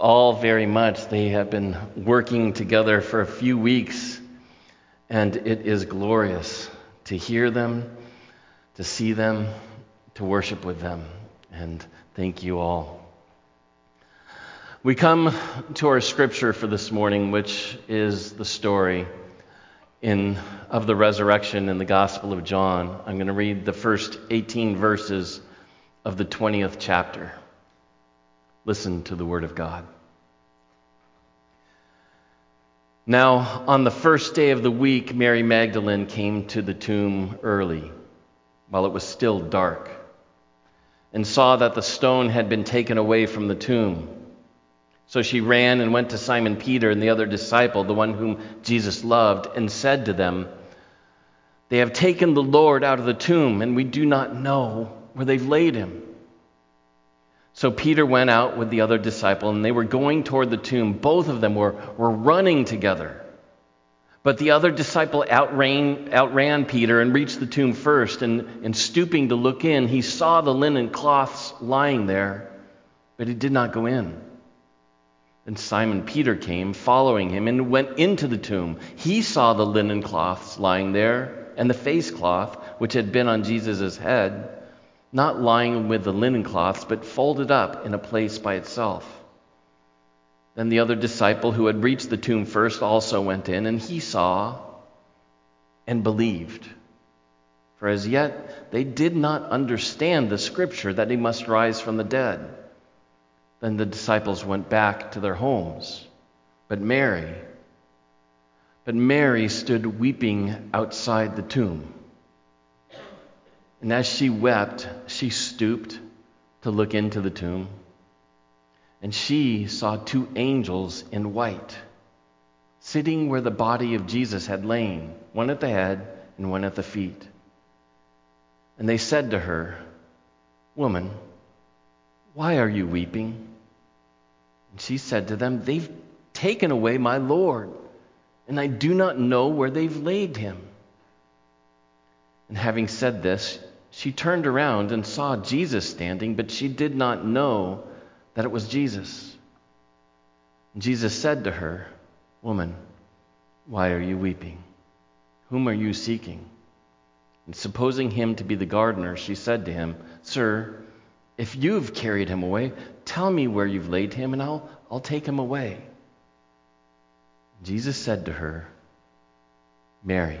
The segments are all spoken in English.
all very much. They have been working together for a few weeks, and it is glorious to hear them, to see them, to worship with them. And thank you all. We come to our scripture for this morning, which is the story in, of the resurrection in the Gospel of John. I'm going to read the first 18 verses of the 20th chapter. Listen to the Word of God. Now, on the first day of the week, Mary Magdalene came to the tomb early, while it was still dark, and saw that the stone had been taken away from the tomb. So she ran and went to Simon Peter and the other disciple, the one whom Jesus loved, and said to them, They have taken the Lord out of the tomb, and we do not know where they've laid him. So Peter went out with the other disciple, and they were going toward the tomb. Both of them were, were running together. But the other disciple outran, outran Peter and reached the tomb first, and, and stooping to look in, he saw the linen cloths lying there, but he did not go in. Then Simon Peter came, following him, and went into the tomb. He saw the linen cloths lying there, and the face cloth, which had been on Jesus' head not lying with the linen cloths, but folded up in a place by itself. Then the other disciple who had reached the tomb first also went in, and he saw and believed. For as yet they did not understand the scripture that he must rise from the dead. Then the disciples went back to their homes. But Mary, but Mary stood weeping outside the tomb. And as she wept, she stooped to look into the tomb. And she saw two angels in white, sitting where the body of Jesus had lain, one at the head and one at the feet. And they said to her, Woman, why are you weeping? And she said to them, They've taken away my Lord, and I do not know where they've laid him. And having said this, she turned around and saw Jesus standing, but she did not know that it was Jesus. Jesus said to her, Woman, why are you weeping? Whom are you seeking? And supposing him to be the gardener, she said to him, Sir, if you've carried him away, tell me where you've laid him, and I'll, I'll take him away. Jesus said to her, Mary.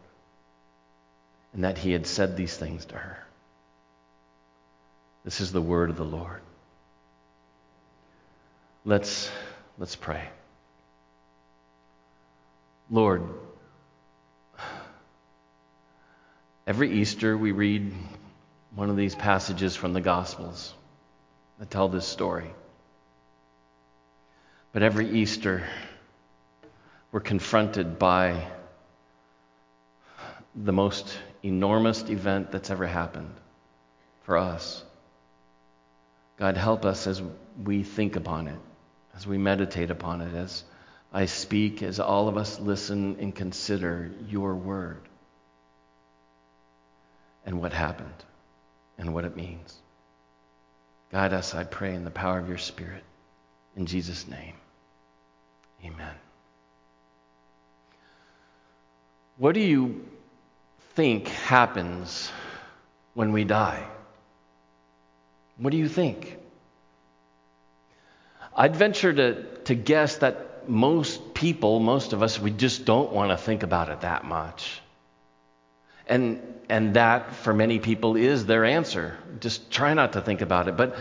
and that he had said these things to her. This is the word of the Lord. Let's, let's pray. Lord, every Easter we read one of these passages from the Gospels that tell this story. But every Easter, we're confronted by the most enormous event that's ever happened for us. God, help us as we think upon it, as we meditate upon it, as I speak, as all of us listen and consider your word and what happened and what it means. Guide us, I pray, in the power of your Spirit. In Jesus' name, amen. What do you think happens when we die? What do you think? I'd venture to, to guess that most people, most of us, we just don't want to think about it that much. And, and that, for many people, is their answer. Just try not to think about it. But,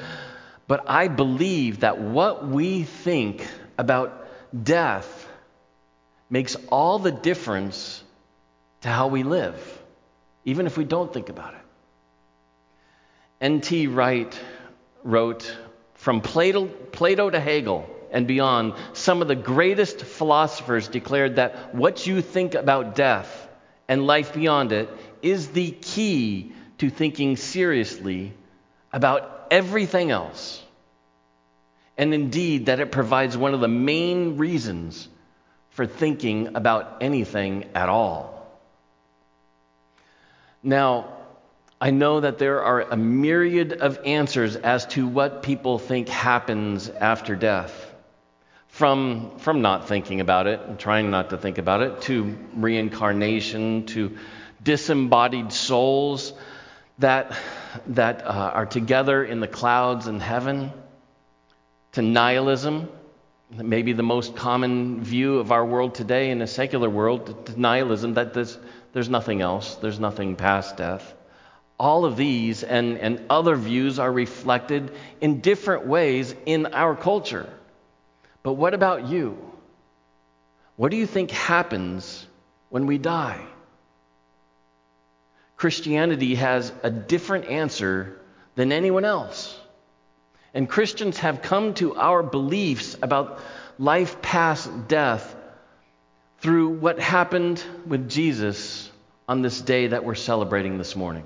but I believe that what we think about death makes all the difference to how we live even if we don't think about it. N.T. Wright wrote From Plato, Plato to Hegel, and beyond, some of the greatest philosophers declared that what you think about death and life beyond it is the key to thinking seriously about everything else. And indeed, that it provides one of the main reasons for thinking about anything at all. Now, I know that there are a myriad of answers as to what people think happens after death. From, from not thinking about it and trying not to think about it, to reincarnation, to disembodied souls that, that uh, are together in the clouds in heaven, to nihilism, maybe the most common view of our world today in a secular world, nihilism, that there's, there's nothing else, there's nothing past death. All of these and, and other views are reflected in different ways in our culture. But what about you? What do you think happens when we die? Christianity has a different answer than anyone else. And Christians have come to our beliefs about life past death through what happened with Jesus on this day that we're celebrating this morning.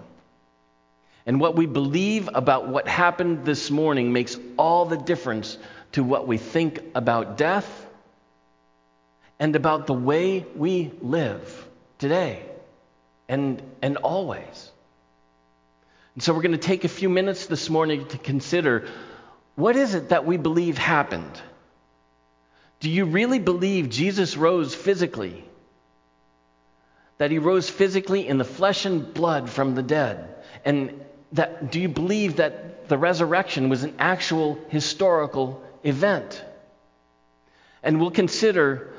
And what we believe about what happened this morning makes all the difference to what we think about death and about the way we live today and, and always. And so we're going to take a few minutes this morning to consider what is it that we believe happened? Do you really believe Jesus rose physically? That he rose physically in the flesh and blood from the dead? And that do you believe that the resurrection was an actual historical event? And we'll consider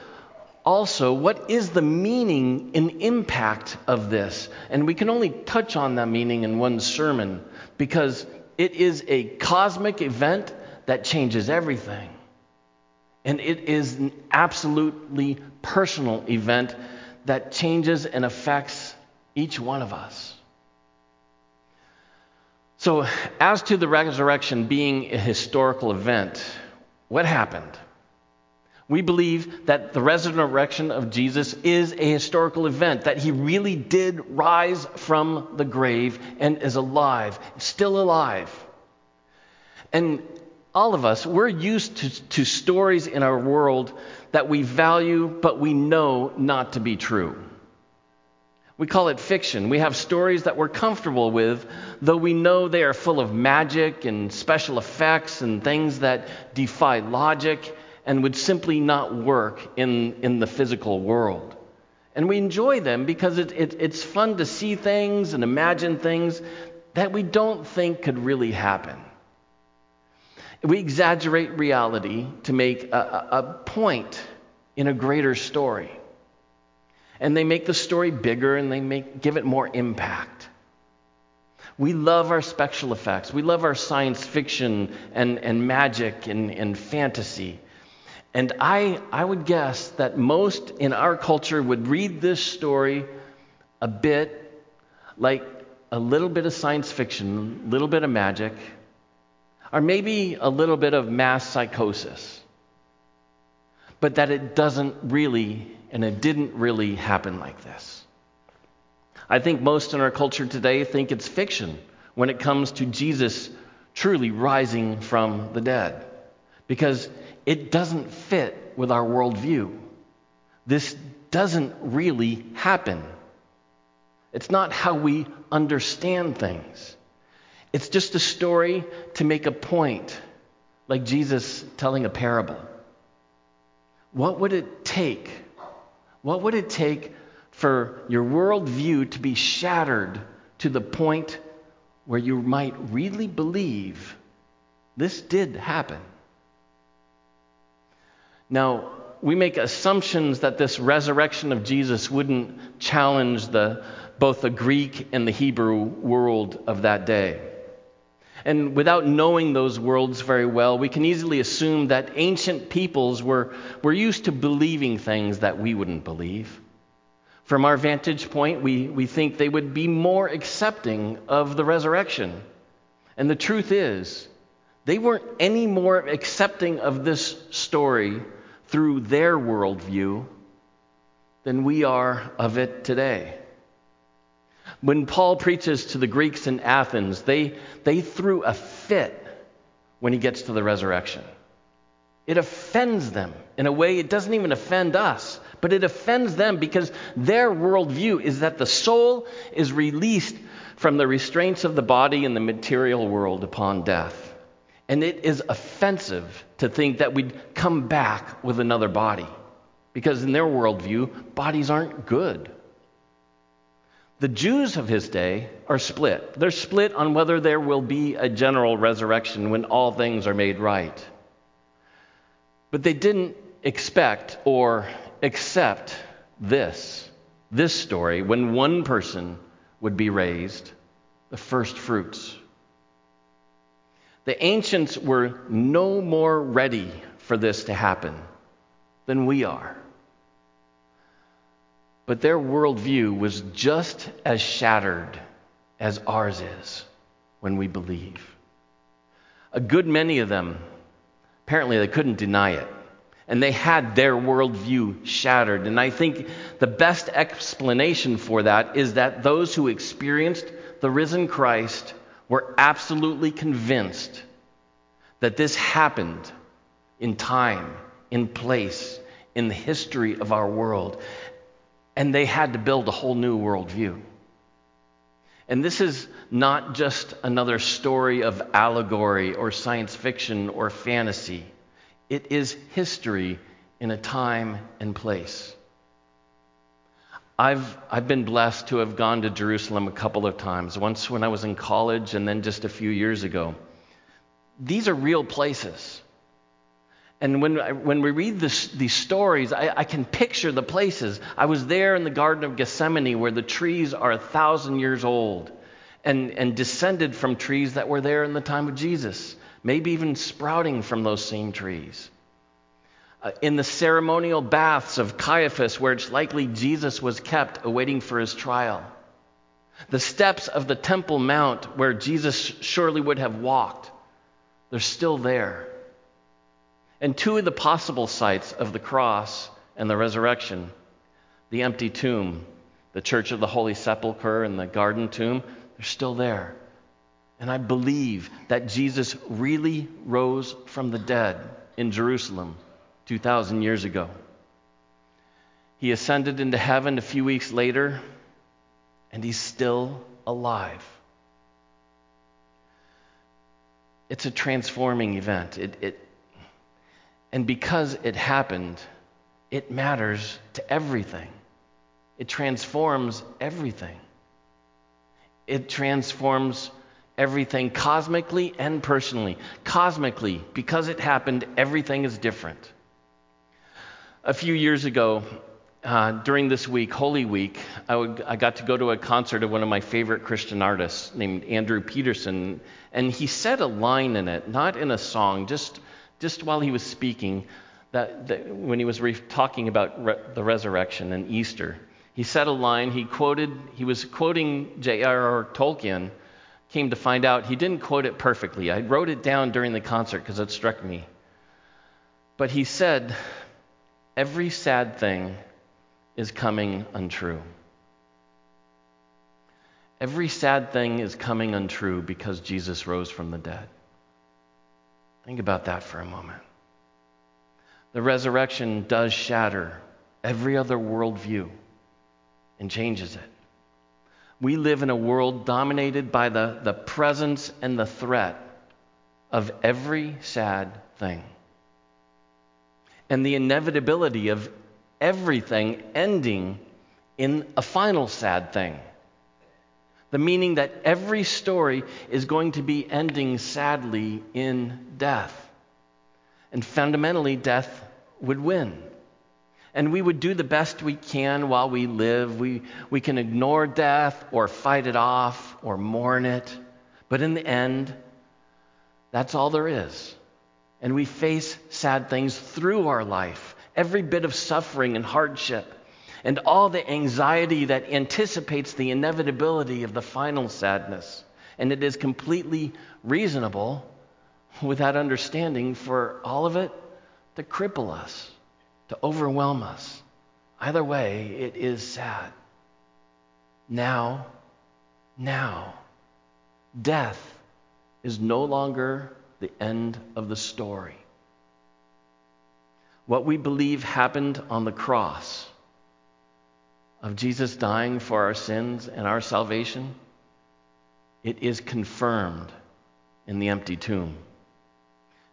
also what is the meaning and impact of this. And we can only touch on that meaning in one sermon because it is a cosmic event that changes everything. And it is an absolutely personal event that changes and affects each one of us. So, as to the resurrection being a historical event, what happened? We believe that the resurrection of Jesus is a historical event, that he really did rise from the grave and is alive, still alive. And all of us, we're used to, to stories in our world that we value but we know not to be true. We call it fiction. We have stories that we're comfortable with, though we know they are full of magic and special effects and things that defy logic and would simply not work in, in the physical world. And we enjoy them because it, it, it's fun to see things and imagine things that we don't think could really happen. We exaggerate reality to make a, a, point in a greater story. And they make the story bigger and they make, give it more impact. We love our special effects. We love our science fiction and, and magic and, and fantasy. And I, I would guess that most in our culture would read this story a bit like a little bit of science fiction, a little bit of magic, or maybe a little bit of mass psychosis. But that it doesn't really, and it didn't really happen like this. I think most in our culture today think it's fiction when it comes to Jesus truly rising from the dead. Because it doesn't fit with our worldview. This doesn't really happen. It's not how we understand things. It's just a story to make a point, like Jesus telling a parable. What would it take? What would it take for your worldview to be shattered to the point where you might really believe this did happen? Now, we make assumptions that this resurrection of Jesus wouldn't challenge the, both the Greek and the Hebrew world of that day. And without knowing those worlds very well, we can easily assume that ancient peoples were, were used to believing things that we wouldn't believe. From our vantage point, we, we think they would be more accepting of the resurrection. And the truth is, They weren't any more accepting of this story through their worldview than we are of it today. When Paul preaches to the Greeks in Athens, they, they threw a fit when he gets to the resurrection. It offends them in a way it doesn't even offend us, but it offends them because their worldview is that the soul is released from the restraints of the body and the material world upon death. And it is offensive to think that we'd come back with another body. Because in their worldview, bodies aren't good. The Jews of his day are split. They're split on whether there will be a general resurrection when all things are made right. But they didn't expect or accept this, this story, when one person would be raised, the first fruits. The ancients were no more ready for this to happen than we are. But their worldview was just as shattered as ours is when we believe. A good many of them, apparently, they couldn't deny it. And they had their worldview shattered. And I think the best explanation for that is that those who experienced the risen Christ were absolutely convinced that this happened in time, in place, in the history of our world. And they had to build a whole new worldview. And this is not just another story of allegory or science fiction or fantasy. It is history in a time and place. I've, I've been blessed to have gone to Jerusalem a couple of times, once when I was in college and then just a few years ago. These are real places. And when, when we read this, these stories, I, I can picture the places. I was there in the Garden of Gethsemane where the trees are a thousand years old and, and descended from trees that were there in the time of Jesus maybe even sprouting from those same trees. Uh, in the ceremonial baths of Caiaphas, where it's likely Jesus was kept awaiting for his trial. The steps of the Temple Mount, where Jesus surely would have walked, they're still there. And two of the possible sites of the cross and the resurrection the empty tomb, the Church of the Holy Sepulchre, and the garden tomb, they're still there. And I believe that Jesus really rose from the dead in Jerusalem 2,000 years ago. He ascended into heaven a few weeks later, and he's still alive. It's a transforming event. It, it, and because it happened, it matters to everything. It transforms everything. It transforms everything cosmically and personally. Cosmically, because it happened, everything is different. A few years ago, uh, during this week, Holy Week, I got to go to a concert of one of my favorite Christian artists named Andrew Peterson, and he said a line in it, not in a song, just, just while he was speaking, that, that when he was re- talking about re- the resurrection and Easter. He said a line, he quoted, he was quoting J.R.R. Tolkien, came to find out he didn't quote it perfectly. I wrote it down during the concert because it struck me. But he said, Every sad thing is coming untrue. Every sad thing is coming untrue because Jesus rose from the dead. Think about that for a moment. The resurrection does shatter every other worldview and changes it. We live in a world dominated by the, the presence and the threat of every sad thing. And the inevitability of everything ending in a final sad thing. The meaning that every story is going to be ending sadly in death. And fundamentally, death would win and we would do the best we can while we live. We, we can ignore death or fight it off or mourn it. But in the end, that's all there is. And we face sad things through our life, every bit of suffering and hardship, and all the anxiety that anticipates the inevitability of the final sadness. And it is completely reasonable without understanding for all of it to cripple us, to overwhelm us. Either way, it is sad. Now, now, death is no longer the end of the story. What we believe happened on the cross of Jesus dying for our sins and our salvation, it is confirmed in the empty tomb.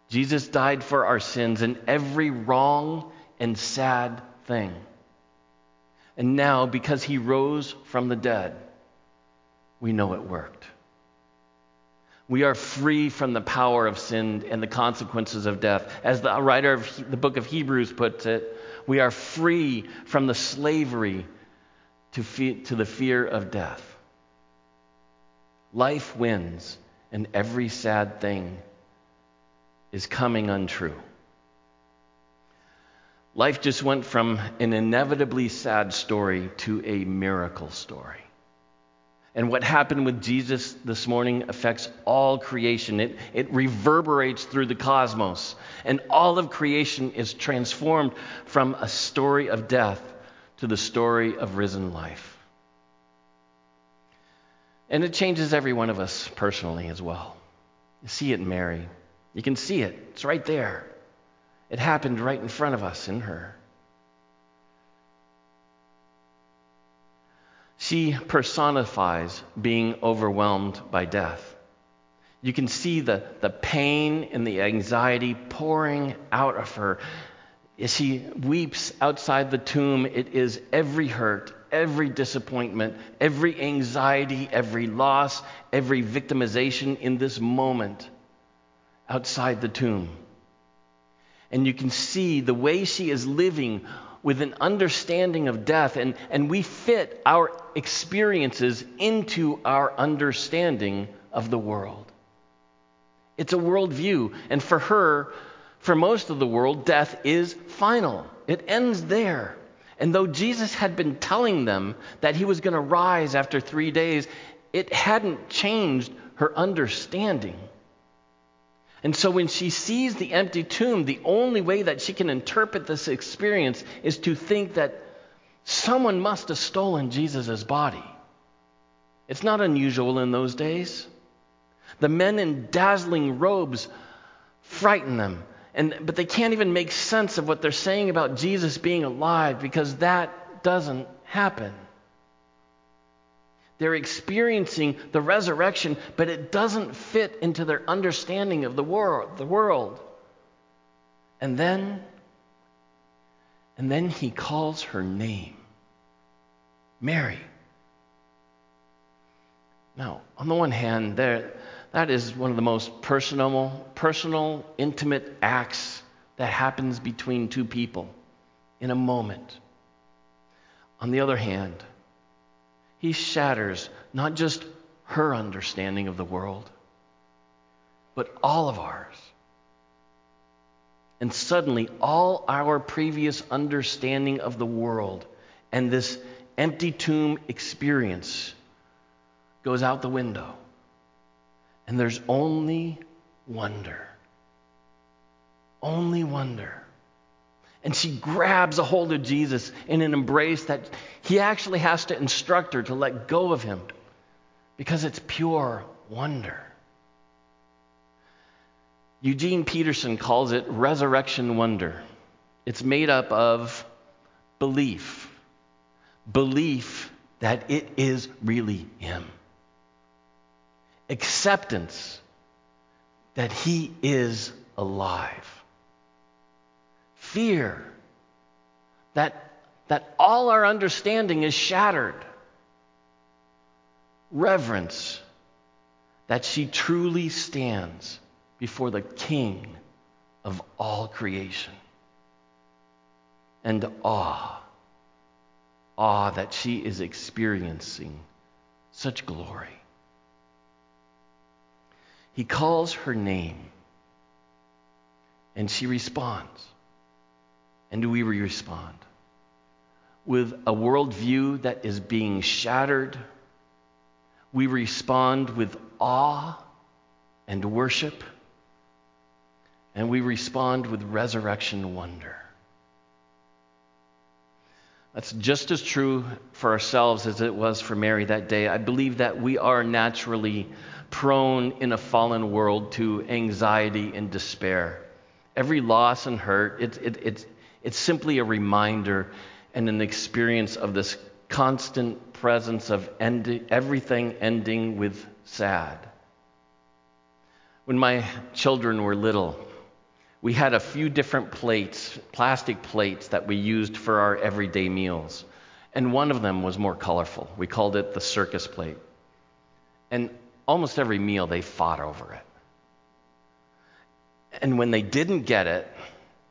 Jesus died for our sins and every wrong and sad thing. And now, because he rose from the dead, we know it worked. We are free from the power of sin and the consequences of death. As the writer of the book of Hebrews puts it, we are free from the slavery to, fe- to the fear of death. Life wins, and every sad thing is coming untrue. Life just went from an inevitably sad story to a miracle story. And what happened with Jesus this morning affects all creation. It, it reverberates through the cosmos. And all of creation is transformed from a story of death to the story of risen life. And it changes every one of us personally as well. You see it in Mary. You can see it, it's right there. It happened right in front of us in her. She personifies being overwhelmed by death. You can see the, the pain and the anxiety pouring out of her. As she weeps outside the tomb, it is every hurt, every disappointment, every anxiety, every loss, every victimization in this moment outside the tomb. And you can see the way she is living with an understanding of death, and, and we fit our experiences into our understanding of the world. It's a worldview, and for her, for most of the world, death is final. It ends there. And though Jesus had been telling them that he was going to rise after three days, it hadn't changed her understanding. And so when she sees the empty tomb, the only way that she can interpret this experience is to think that someone must have stolen Jesus' body. It's not unusual in those days. The men in dazzling robes frighten them, and, but they can't even make sense of what they're saying about Jesus being alive because that doesn't happen. They're experiencing the resurrection, but it doesn't fit into their understanding of the world, the world. And then and then he calls her name. Mary. Now, on the one hand, there that is one of the most personal, personal, intimate acts that happens between two people in a moment. On the other hand, he shatters not just her understanding of the world, but all of ours. And suddenly, all our previous understanding of the world and this empty tomb experience goes out the window. And there's only wonder. Only wonder. And she grabs a hold of Jesus in an embrace that he actually has to instruct her to let go of him because it's pure wonder. Eugene Peterson calls it resurrection wonder. It's made up of belief, belief that it is really him, acceptance that he is alive fear that, that all our understanding is shattered, reverence that she truly stands before the King of all creation, and awe, awe that she is experiencing such glory. He calls her name, and she responds. And do we respond? With a worldview that is being shattered, we respond with awe and worship And we respond with resurrection wonder. That's just as true for ourselves as it was for Mary that day. I believe that we are naturally prone in a fallen world to anxiety and despair. Every loss and hurt, it, it, it's, it's simply a reminder and an experience of this constant presence of everything ending with sad. When my children were little, we had a few different plates, plastic plates, that we used for our everyday meals. And one of them was more colorful. We called it the circus plate. And almost every meal they fought over it. And when they didn't get it,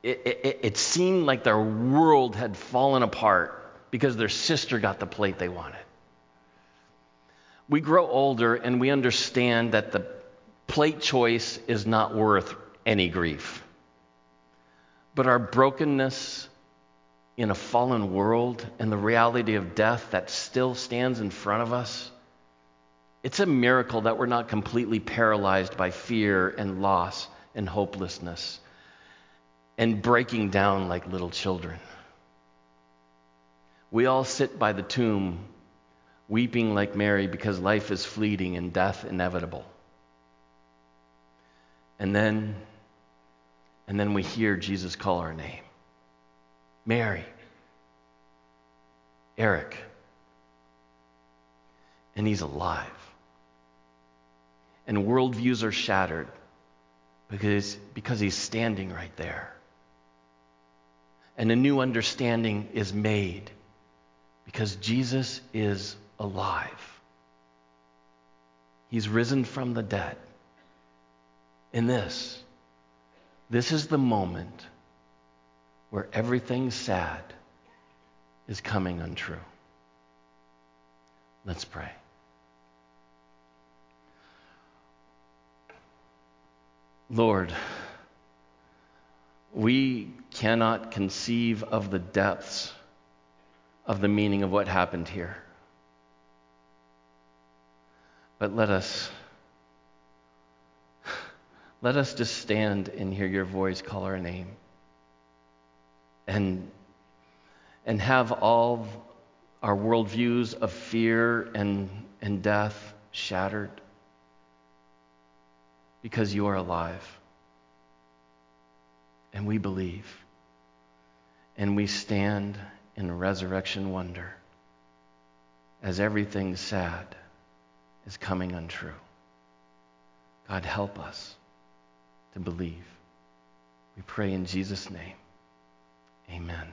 it, it, it seemed like their world had fallen apart because their sister got the plate they wanted. We grow older and we understand that the plate choice is not worth any grief. But our brokenness in a fallen world and the reality of death that still stands in front of us, it's a miracle that we're not completely paralyzed by fear and loss and hopelessness and breaking down like little children. We all sit by the tomb weeping like Mary because life is fleeting and death inevitable. And then and then we hear Jesus call our name Mary, Eric. And he's alive. And worldviews are shattered because, because he's standing right there. And a new understanding is made because Jesus is alive. He's risen from the dead. In this, this is the moment where everything sad is coming untrue. Let's pray. Lord, we cannot conceive of the depths of the meaning of what happened here. But let us let us just stand and hear your voice call our name. And, and have all our worldviews of fear and, and death shattered because you are alive. And we believe. And we stand in resurrection wonder as everything sad is coming untrue. God, help us to believe. We pray in Jesus' name. Amen.